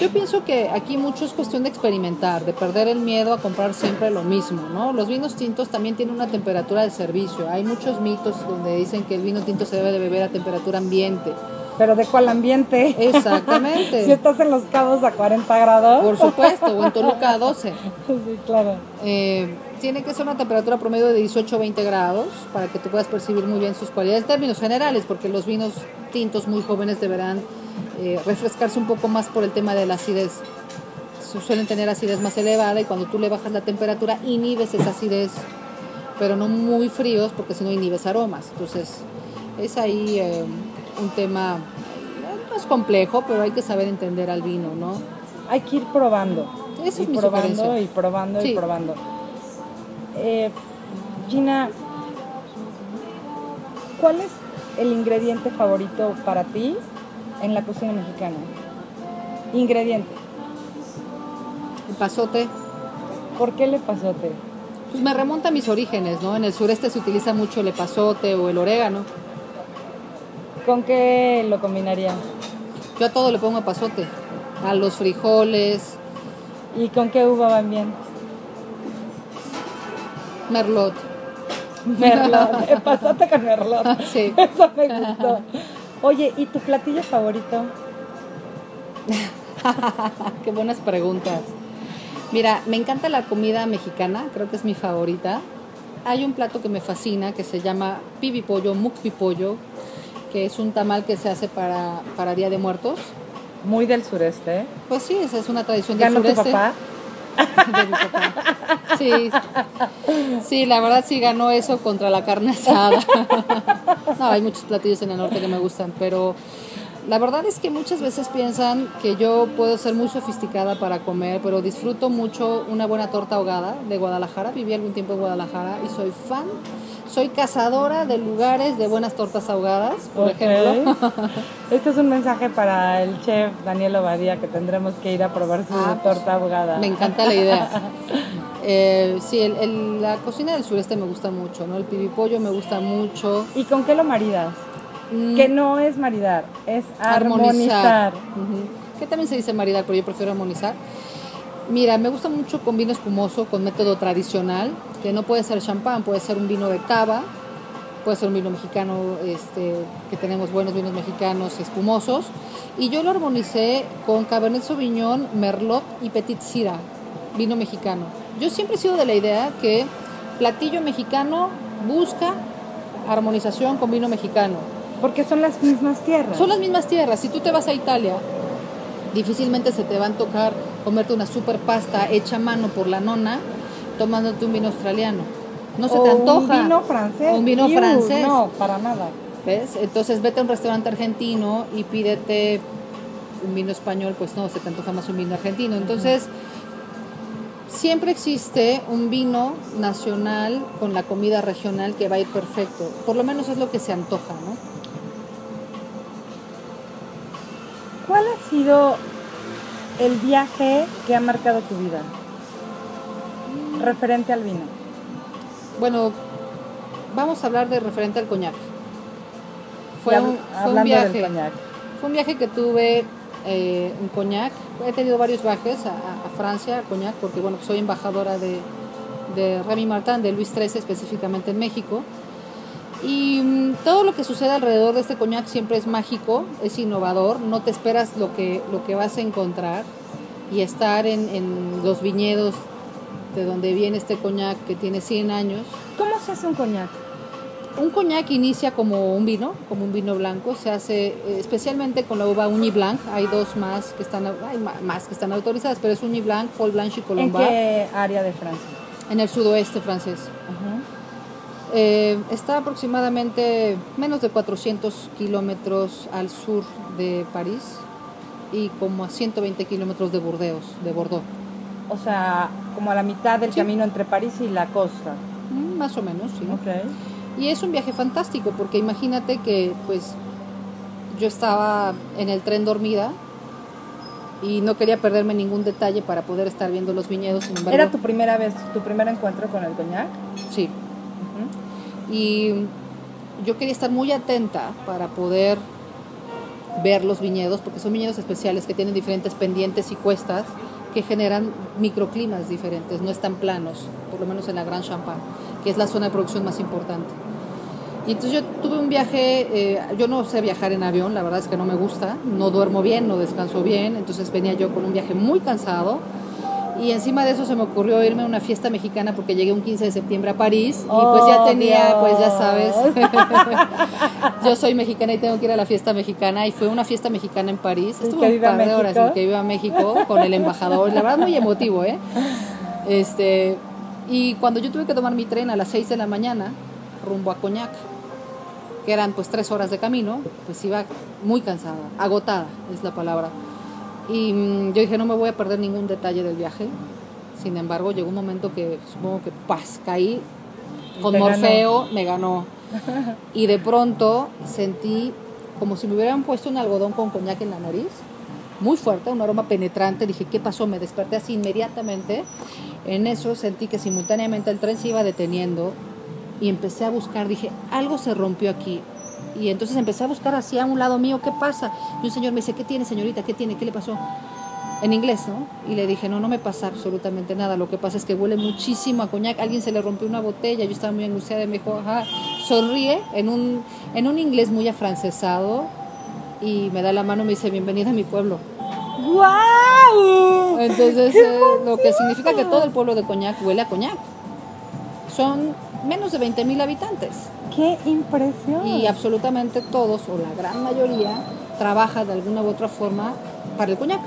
Yo pienso que aquí mucho es cuestión de experimentar, de perder el miedo a comprar siempre lo mismo, ¿no? Los vinos tintos también tienen una temperatura de servicio. Hay muchos mitos donde dicen que el vino tinto se debe de beber a temperatura ambiente. Pero ¿de cuál ambiente? Exactamente. [LAUGHS] si estás en los cabos a 40 grados. Por supuesto, o en Toluca a 12. [LAUGHS] sí, claro. Eh, tiene que ser una temperatura promedio de 18 o 20 grados para que tú puedas percibir muy bien sus cualidades en términos generales, porque los vinos tintos muy jóvenes deberán eh, refrescarse un poco más por el tema de la acidez. Su- Suelen tener acidez más elevada y cuando tú le bajas la temperatura inhibes esa acidez, pero no muy fríos porque si no inhibes aromas. Entonces es ahí eh, un tema, eh, no es complejo, pero hay que saber entender al vino, ¿no? Hay que ir probando. Esa y es mi probando y probando Sí. y probando. Eh, Gina, ¿cuál es el ingrediente favorito para ti en la cocina mexicana? Ingrediente. El pasote. ¿Por qué le pasote? Pues me remonta a mis orígenes, ¿no? En el sureste se utiliza mucho el epazote o el orégano. ¿Con qué lo combinaría? Yo a todo le pongo epazote. A los frijoles, ¿Y con qué uva van bien? Merlot. Merlot. [LAUGHS] Epazote con merlot. [LAUGHS] Sí. Eso me gustó. Oye, ¿y tu platillo favorito? [LAUGHS] Qué buenas preguntas. Mira, me encanta la comida mexicana, creo que es mi favorita. Hay un plato que me fascina que se llama pibipollo, mukpipollo, que es un tamal que se hace para, para Día de Muertos. Muy del sureste. ¿eh? Pues sí, esa es una tradición del ¿Ganó tu sureste. papá? Sí, sí, la verdad sí ganó eso contra la carne asada. No, hay muchos platillos en el norte que me gustan, pero la verdad es que muchas veces piensan que yo puedo ser muy sofisticada para comer, pero disfruto mucho una buena torta ahogada de Guadalajara. Viví algún tiempo en Guadalajara y soy fan. Soy cazadora de lugares de buenas tortas ahogadas, por Ok. ejemplo. [LAUGHS] Este es un mensaje para el chef Daniel Obadía que tendremos que ir a probar su Ah, torta ahogada. Me encanta la idea. [LAUGHS] Eh, sí, el- el- la cocina del sureste me gusta mucho, ¿no? El pibipollo me gusta mucho. ¿Y con qué lo maridas? Mm, Que no es maridar, es armonizar. Ujú. Que también se dice maridar, pero yo prefiero armonizar. Mira, me gusta mucho con vino espumoso, con método tradicional, que no puede ser champán, puede ser un vino de cava, puede ser un vino mexicano, este, que tenemos buenos vinos mexicanos espumosos. Y yo lo armonicé con Cabernet Sauvignon, Merlot y Petit Syrah, vino mexicano. Yo siempre he sido de la idea que platillo mexicano busca armonización con vino mexicano. Porque son las mismas tierras. Son las mismas tierras. Si tú te vas a Italia, difícilmente se te va a tocar comerte una super pasta hecha a mano por la nona tomándote un vino australiano. No se O te antoja. Un vino francés. O un vino Iu, francés. No, para nada. ¿Ves? Entonces vete a un restaurante argentino y pídete un vino español, pues no, se te antoja más un vino argentino. Entonces, siempre existe un vino nacional con la comida regional que va a ir perfecto. Por lo menos es lo que se antoja, ¿no? ¿Cuál ha sido el viaje que ha marcado tu vida? Referente al vino. Bueno, vamos a hablar de referente al coñac. Fue, un, fue un, viaje. Fue un viaje que tuve eh, en coñac. He tenido varios viajes a, a, Francia, a coñac, porque bueno, soy embajadora de, de Remy Martin, de Luis XIII específicamente en México. Y mm, todo lo que sucede alrededor de este coñac siempre es mágico, es innovador, no te esperas lo que, lo que vas a encontrar y estar en, en los viñedos de donde viene este coñac que tiene 100 años. ¿Cómo se hace un coñac? Un coñac inicia como un vino, como un vino blanco, se hace eh, especialmente con la uva Uni Blanc, hay dos más que están, hay más que están autorizadas, pero es Uni Blanc, Fol Blanche y Colomba. ¿En qué área de Francia? En el sudoeste francés. Ajá. Eh, está aproximadamente menos de 400 kilómetros al sur de París y como a 120 kilómetros de Burdeos, de Bordeaux. O sea, como a la mitad del Sí. camino entre París y la costa. Mm, Más o menos, sí. Ok. Y es un viaje fantástico porque imagínate que pues yo estaba en el tren dormida y no quería perderme ningún detalle para poder estar viendo los viñedos. Sin embargo, ¿Era tu primera vez, tu primer encuentro con el coñac? Sí. Y yo quería estar muy atenta para poder ver los viñedos, porque son viñedos especiales que tienen diferentes pendientes y cuestas que generan microclimas diferentes, no están planos, por lo menos en la Gran Champagne, que es la zona de producción más importante. Y entonces yo tuve un viaje, eh, yo no sé viajar en avión, la verdad es que no me gusta, no duermo bien, no descanso bien, entonces venía yo con un viaje muy cansado y encima de eso se me ocurrió irme a una fiesta mexicana porque llegué un 15 de septiembre a París y pues ya Oh, tenía, pues ya Dios. sabes, [LAUGHS] yo soy mexicana y tengo que ir a la fiesta mexicana y fue una fiesta mexicana en París, ¿Y estuve que un par de horas en que viva México con el embajador, la verdad muy emotivo, ¿eh? Este, y cuando yo tuve que tomar mi tren a las 6 de la mañana rumbo a Coñac, que eran pues tres horas de camino, pues iba muy cansada, agotada es la palabra. Y mm, yo dije, no me voy a perder ningún detalle del viaje. Sin embargo, llegó un momento que supongo que paz, caí con Te ganó. Morfeo, me ganó. Y de pronto sentí como si me hubieran puesto un algodón con coñac en la nariz, muy fuerte, un aroma penetrante. Dije, ¿qué pasó? Me desperté así inmediatamente. En eso sentí que simultáneamente el tren se iba deteniendo y empecé a buscar, dije, algo se rompió aquí. Y entonces empecé a buscar hacia un lado mío, ¿qué pasa? Y un señor me dice, ¿qué tiene, señorita? ¿Qué tiene? ¿Qué le pasó? En inglés, ¿no? Y le dije, no, no me pasa absolutamente nada. Lo que pasa es que huele muchísimo a coñac. Alguien se le rompió una botella. Yo estaba muy angustiada y me dijo, ajá. Sonríe en un, en un inglés muy afrancesado y me da la mano y me dice, bienvenida a mi pueblo. ¡Guau! Entonces, eh, lo que significa que todo el pueblo de Coñac huele a Coñac. Son menos de 20 mil habitantes ¡Qué impresión! y absolutamente todos, o la gran mayoría, trabaja de alguna u otra forma para el Coñac.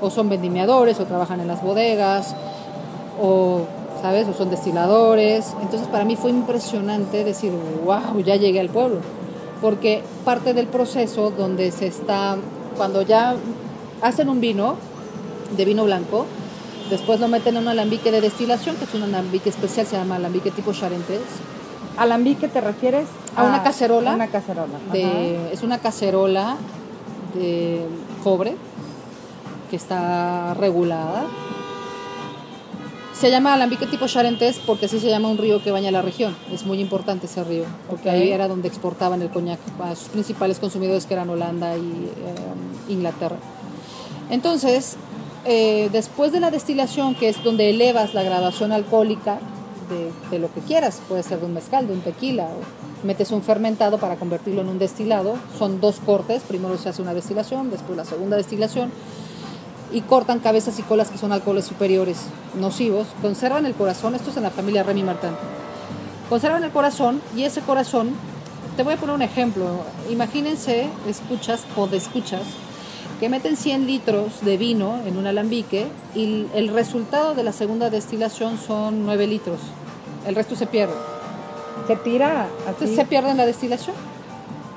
O son vendimiadores, o trabajan en las bodegas, o, ¿sabes? O son destiladores. Entonces, para mí fue impresionante decir, wow, ya llegué al pueblo. Porque parte del proceso donde se está, cuando ya hacen un vino, de vino blanco, después lo meten en un alambique de destilación, que es un alambique especial, se llama alambique tipo Charentes. ¿Alambique te refieres? A una cacerola. a Una cacerola. de- es una cacerola de cobre que está regulada. Se llama alambique tipo Charentes porque así se llama un río que baña la región. Es muy importante ese río, porque Ok. ahí era donde exportaban el coñac a sus principales consumidores que eran Holanda y eh, Inglaterra. Entonces, eh, después de la destilación, que es donde elevas la graduación alcohólica de, lo que quieras, puede ser de un mezcal, de un tequila, o metes un fermentado para convertirlo en un destilado. Son dos cortes, primero se hace una destilación, después la segunda destilación, y cortan cabezas y colas que son alcoholes superiores nocivos. Conservan el corazón, esto es en la familia Remy Martin. Conservan el corazón y ese corazón, te voy a poner un ejemplo. Imagínense, escuchas o escuchas, que meten 100 litros de vino en un alambique y el resultado de la segunda destilación son 9 litros. El resto se pierde. ¿Se tira así? Se pierde en la destilación,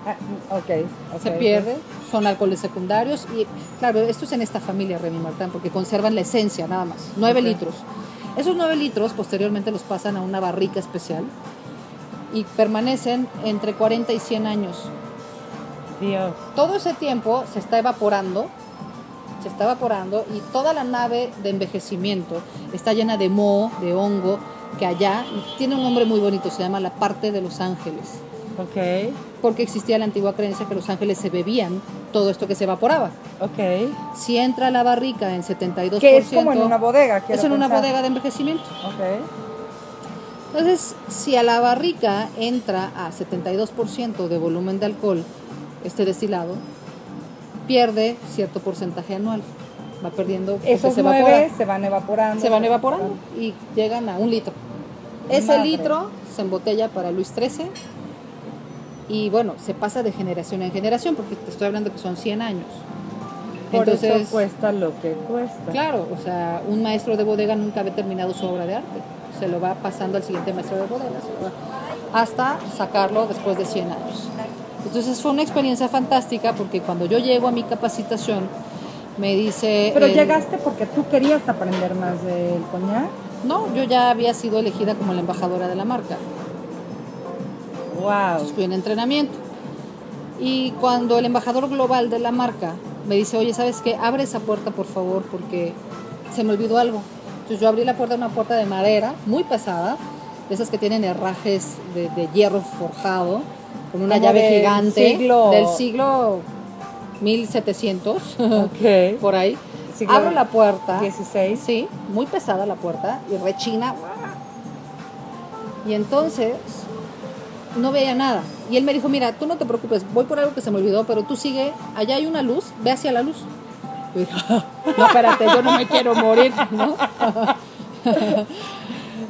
Ah, ok, ok. se pierde, son alcoholes secundarios y claro, esto es en esta familia Remy Martin porque conservan la esencia nada más, 9 Ok. litros. Esos 9 litros posteriormente los pasan a una barrica especial y permanecen entre 40 y 100 años. Dios. todo ese tiempo se está evaporando, se está evaporando y toda la nave de envejecimiento está llena de moho, de hongo, que allá tiene un nombre muy bonito, se llama la parte de los ángeles. Ok, Porque existía la antigua creencia que los ángeles se bebían todo esto que se evaporaba. ok. Si entra la barrica en 72%, Que es como en una bodega, es en una bodega de envejecimiento. Ok. Entonces, si a la barrica entra a 72% de volumen de alcohol, este destilado, pierde cierto porcentaje anual. Va perdiendo Esos se nueve evapora. se van evaporando. Se van evaporando y llegan a un litro. Ese Madre. litro se embotella para Luis XIII y bueno, se pasa de generación en generación porque te estoy hablando que son 100 años. Por Entonces, eso cuesta lo que cuesta. Claro, o sea, un maestro de bodega nunca había terminado su obra de arte. Se lo va pasando al siguiente maestro de bodega hasta sacarlo después de 100 años. Entonces fue una experiencia fantástica porque cuando yo llego a mi capacitación me dice... Pero el- llegaste porque tú querías aprender más del coñac. No, yo ya había sido elegida como la embajadora de la marca. Wow. Entonces fui en entrenamiento. Y cuando el embajador global de la marca me dice, oye, ¿sabes qué? Abre esa puerta, por favor, porque se me olvidó algo. Entonces yo abrí la puerta, una puerta de madera, muy pesada, de esas que tienen herrajes de, de hierro forjado, con una llave del gigante siglo- del siglo 1700, Ok. [LAUGHS] por ahí. Siglo Abro la puerta. 16. Sí, muy pesada la puerta y rechina. Y entonces no veía nada. Y él me dijo, mira, tú no te preocupes, voy por algo que se me olvidó, pero tú sigue, allá hay una luz, ve hacia la luz. Yo dije, [LAUGHS] no, espérate, yo no me quiero morir, ¿no? [LAUGHS]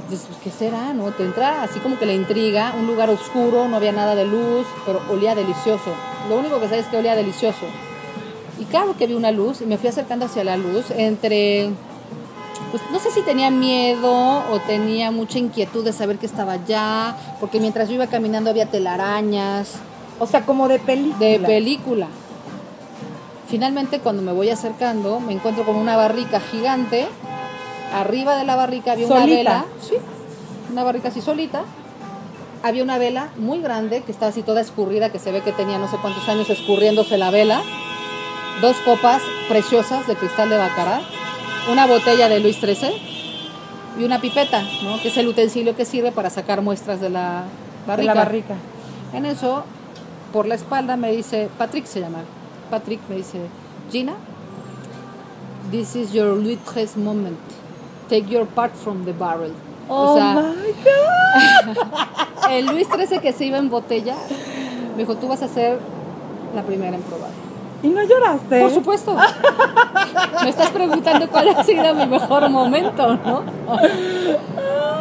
Entonces, pues, ¿qué será? ¿No? Te entra así como que la intriga, un lugar oscuro, no había nada de luz, pero olía delicioso. Lo único que sé es que olía delicioso. Y claro que vi una luz y me fui acercando hacia la luz entre, pues no sé si tenía miedo o tenía mucha inquietud de saber que estaba allá, porque mientras yo iba caminando había telarañas O sea, como de película. de película. Finalmente cuando me voy acercando me encuentro con una barrica gigante. Arriba de la barrica había una vela, sí, una barrica así solita. Había una vela muy grande que estaba así toda escurrida, que se ve que tenía no sé cuántos años escurriéndose la vela. Dos copas preciosas de cristal de Bacará, una botella de Luis XIII y una pipeta, ¿no? que es el utensilio que sirve para sacar muestras de la de barrica. la barrica. En eso, por la espalda me dice, Patrick se llama, Patrick me dice, Gina, this is your Louis XIII moment. Take your part from the barrel. Oh o sea, my God. [LAUGHS] el Luis XIII que se iba en botella, me dijo, tú vas a ser la primera en probar. ¿Y no lloraste? Por supuesto. [LAUGHS] Me estás preguntando cuál ha sido mi mejor momento, ¿no?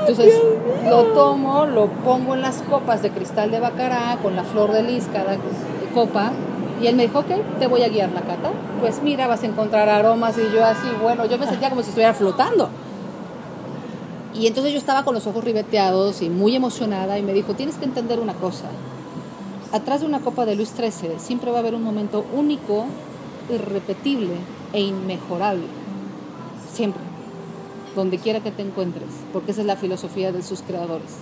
Entonces lo tomo, lo pongo en las copas de cristal de bacará con la flor de lis cada copa y él me dijo, ok, te voy a guiar la cata. Pues mira, vas a encontrar aromas y yo así, bueno, yo me sentía como si estuviera flotando. Y entonces yo estaba con los ojos ribeteados y muy emocionada y me dijo, tienes que entender una cosa. Atrás de una copa de Luis XIII siempre va a haber un momento único, irrepetible e inmejorable. Siempre. Donde quiera que te encuentres. Porque esa es la filosofía de sus creadores.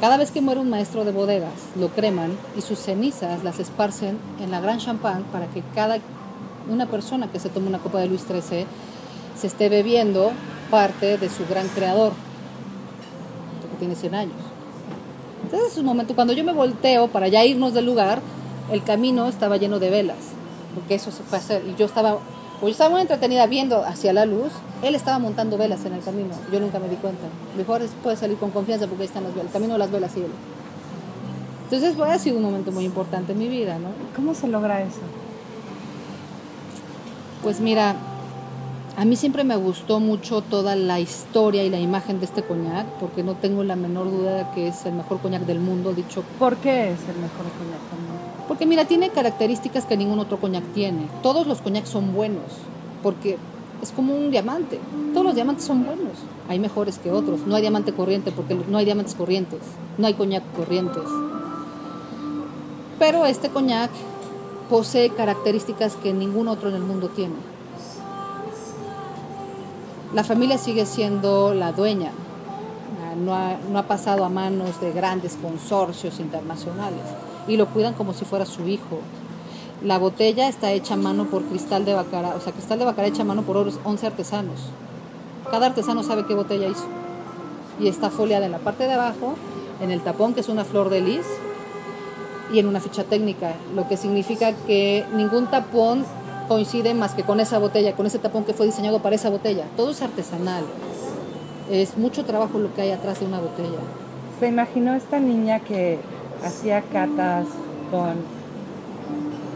Cada vez que muere un maestro de bodegas, lo creman y sus cenizas las esparcen en la gran champán para que cada una persona que se tome una copa de Luis XIII se esté bebiendo parte de su gran creador, que tiene 100 años. Entonces es un momento, cuando yo me volteo para ya irnos del lugar, el camino estaba lleno de velas, porque eso se fue a hacer. Y yo estaba, pues yo estaba muy entretenida viendo hacia la luz, él estaba montando velas en el camino, yo nunca me di cuenta. Mejor es- puedes salir con confianza porque ahí están las velas, el camino de las velas y él. Entonces pues, ha sido un momento muy importante en mi vida, ¿no? ¿Cómo se logra eso? Pues mira, a mí siempre me gustó mucho toda la historia y la imagen de este coñac, porque no tengo la menor duda de que es el mejor coñac del mundo, dicho ¿Por qué es el mejor coñac también? Porque mira, tiene características que ningún otro coñac tiene. Todos los coñacs son buenos, porque es como un diamante. Todos los diamantes son buenos. Hay mejores que otros. No hay diamante corriente porque no hay diamantes corrientes. No hay coñac corrientes. Pero este coñac posee características que ningún otro en el mundo tiene. La familia sigue siendo la dueña. Ah, No ha, pasado a manos de grandes consorcios internacionales y lo cuidan como si fuera su hijo. La botella está hecha a mano por Cristal de Bacará, o sea, Cristal de Bacará hecha a mano por 11 artesanos. Cada artesano sabe qué botella hizo. y está foliada en la parte de abajo, en el tapón que es una flor de lis y en una ficha técnica, lo que significa que ningún tapón coincide más que con esa botella, con ese tapón que fue diseñado para esa botella. Todo es artesanal. Es mucho trabajo lo que hay atrás de una botella. ¿Se imaginó esta niña que hacía catas con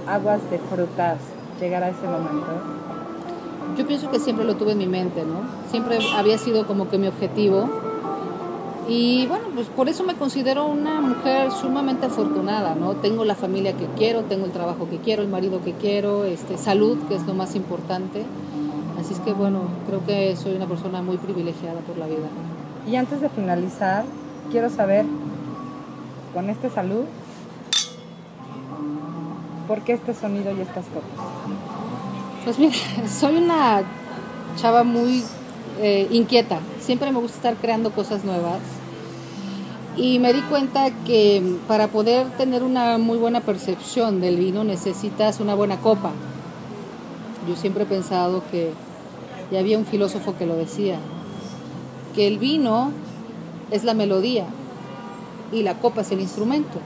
aguas de frutas llegar a ese momento? Yo pienso que siempre lo tuve en mi mente, ¿no? Siempre había sido como que mi objetivo y bueno, pues por eso me considero una mujer sumamente afortunada, ¿no? Tengo la familia que quiero, tengo el trabajo que quiero, el marido que quiero, este, salud, que es lo más importante. Así es que bueno, creo que soy una persona muy privilegiada por la vida. Y antes de finalizar, quiero saber, con este salud, ¿por qué este sonido y estas copas? Pues mira, [LAUGHS] soy una chava muy eh, inquieta. Siempre me gusta estar creando cosas nuevas. Y me di cuenta que para poder tener una muy buena percepción del vino necesitas una buena copa. Yo siempre he pensado que, y había un filósofo que lo decía, que el vino es la melodía y la copa es el instrumento.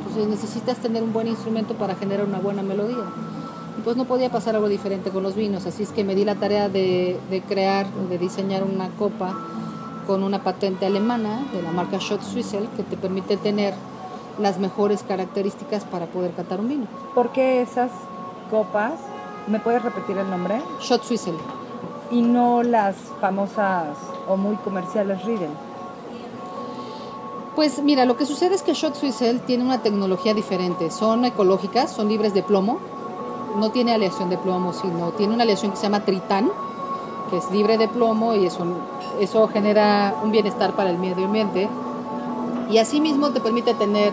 Entonces necesitas tener un buen instrumento para generar una buena melodía. Y pues no podía pasar algo diferente con los vinos, así es que me di la tarea de, de crear, de diseñar una copa con una patente alemana de la marca Schott Swissel que te permite tener las mejores características para poder catar un vino. ¿Por qué esas copas? ¿Me puedes repetir el nombre? Schott Swissel. Y no las famosas o muy comerciales Riedel. Pues mira, lo que sucede es que Schott Swissel tiene una tecnología diferente. Son ecológicas, son libres de plomo. No tiene aleación de plomo, sino tiene una aleación que se llama tritán, que es libre de plomo y eso, eso genera un bienestar para el medio ambiente. Y asimismo te permite tener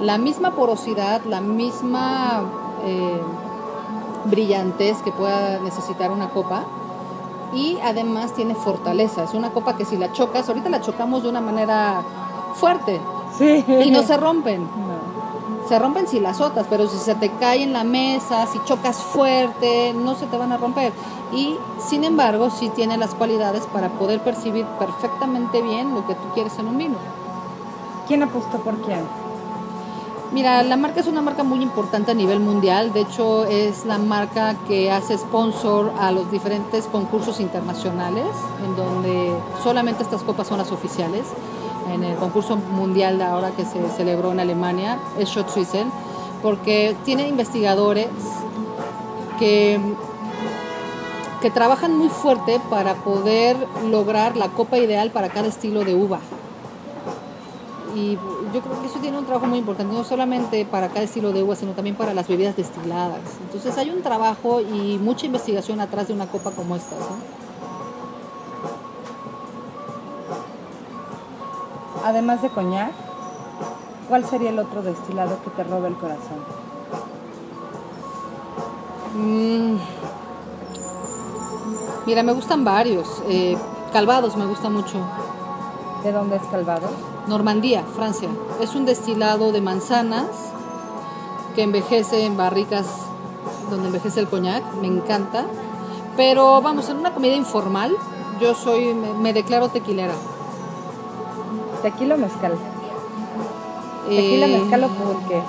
la misma porosidad, la misma eh, brillantez que pueda necesitar una copa. Y además tiene fortaleza. Es una copa que si la chocas, ahorita la chocamos de una manera fuerte Sí. y no se rompen. Se rompen si las azotas, pero si se te cae en la mesa, si chocas fuerte, no se te van a romper. Y sin embargo, sí tiene las cualidades para poder percibir perfectamente bien lo que tú quieres en un vino. ¿Quién apostó por quién? Mira, la marca es una marca muy importante a nivel mundial. De hecho, es la marca que hace sponsor a los diferentes concursos internacionales, en donde solamente estas copas son las oficiales. En el concurso mundial de ahora que se celebró en Alemania, es Schott Swissel, porque tiene investigadores que, que trabajan muy fuerte para poder lograr la copa ideal para cada estilo de uva. Y yo creo que eso tiene un trabajo muy importante, no solamente para cada estilo de uva, sino también para las bebidas destiladas. Entonces hay un trabajo y mucha investigación atrás de una copa como esta. Además de coñac, ¿cuál sería el otro destilado que te roba el corazón? Mm. Mira, me gustan varios. Eh, Calvados me gusta mucho. ¿De dónde es Calvados? Normandía, Francia. Es un destilado de manzanas que envejece en barricas donde envejece el coñac. Me encanta. Pero vamos, en una comida informal, yo soy, me, me declaro tequilera. ¿Tequila o mezcal? ¿Tequila, Eh, mezcal o pulque?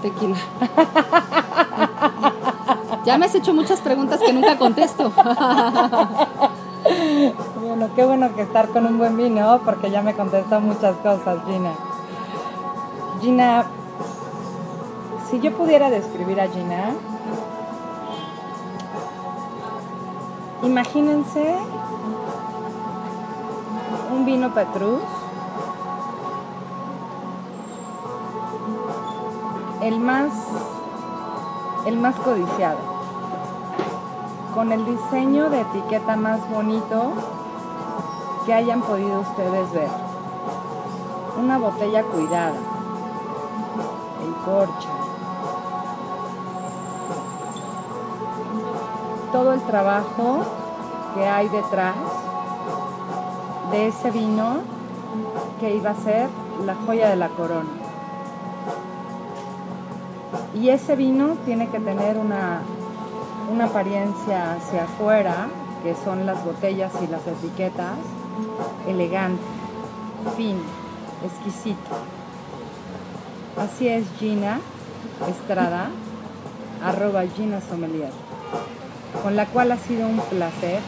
Tequila. [LAUGHS] ya me has hecho muchas preguntas que nunca contesto. [LAUGHS] Bueno, qué bueno que estar con un buen vino, porque ya me contestó muchas cosas, Gina. Gina, si yo pudiera describir a Gina, imagínense un vino Petrus, el más, el más codiciado con el diseño de etiqueta más bonito que hayan podido ustedes ver. Una botella cuidada, el corcho, todo el trabajo que hay detrás de ese vino que iba a ser la joya de la corona. Y ese vino tiene que tener una una apariencia hacia afuera, que son las botellas y las etiquetas, elegante. fino, exquisito. Así es Gina Estrada, arroba Gina Sommelier, con la cual ha sido un placer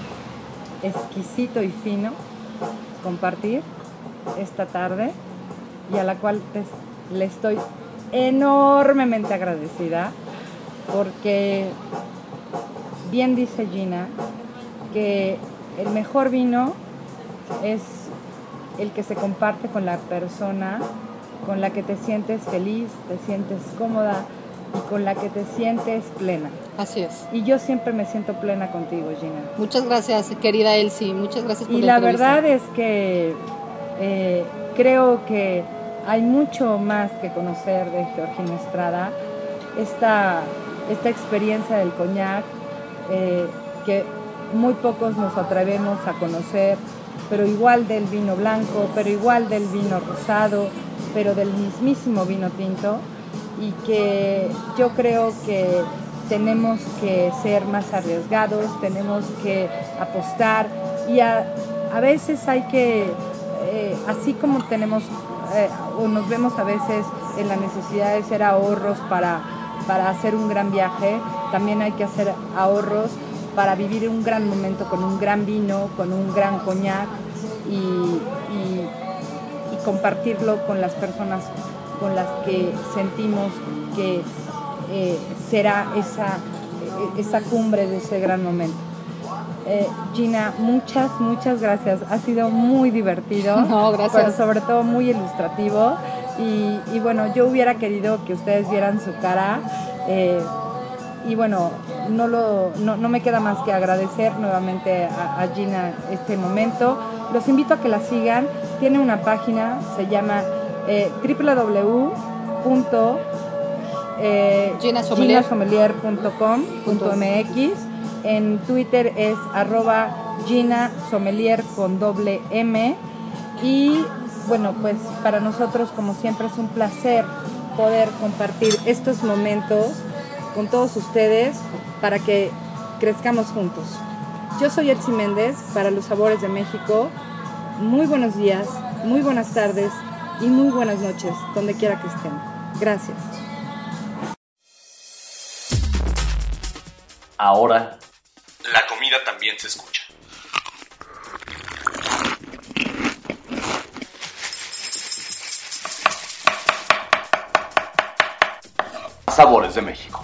exquisito y fino compartir esta tarde y a la cual le estoy enormemente agradecida porque bien dice Gina que el mejor vino es el que se comparte con la persona con la que te sientes feliz, te sientes cómoda y con la que te sientes plena. Así es. Y yo siempre me siento plena contigo, Gina. Muchas gracias, querida Elsie. Muchas gracias por y la, verdad es que eh, creo que hay mucho más que conocer de Georgina Estrada. Esta, esta experiencia del coñac eh, que muy pocos nos atrevemos a conocer, pero igual del vino blanco, pero igual del vino rosado, pero del mismísimo vino tinto y que yo creo que tenemos que ser más arriesgados, tenemos que apostar y a, veces hay que, eh, así como tenemos eh, o nos vemos a veces en la necesidad de hacer ahorros para, para hacer un gran viaje, también hay que hacer ahorros para vivir un gran momento con un gran vino, con un gran coñac y, compartirlo con las personas con las que sentimos que eh, será esa, esa cumbre de ese gran momento. Eh, Gina, muchas, muchas gracias. Ha sido muy divertido. [LAUGHS] No, gracias. Pero sobre todo muy ilustrativo. Y, bueno, yo hubiera querido que ustedes vieran su cara. Eh, y bueno, no, lo, no, me queda más que agradecer nuevamente a, Gina este momento. Los invito a que la sigan. Tiene una página, se llama eh, www.ginasomelier.com.mx en Twitter es arroba Gina Sommelier con doble M. Y bueno, pues para nosotros como siempre es un placer poder compartir estos momentos con todos ustedes para que crezcamos juntos. Yo soy Etsi Méndez para Los Sabores de México. Muy buenos días, muy buenas tardes y muy buenas noches, donde quiera que estén. Gracias. Ahora la comida también se escucha. Sabores de México.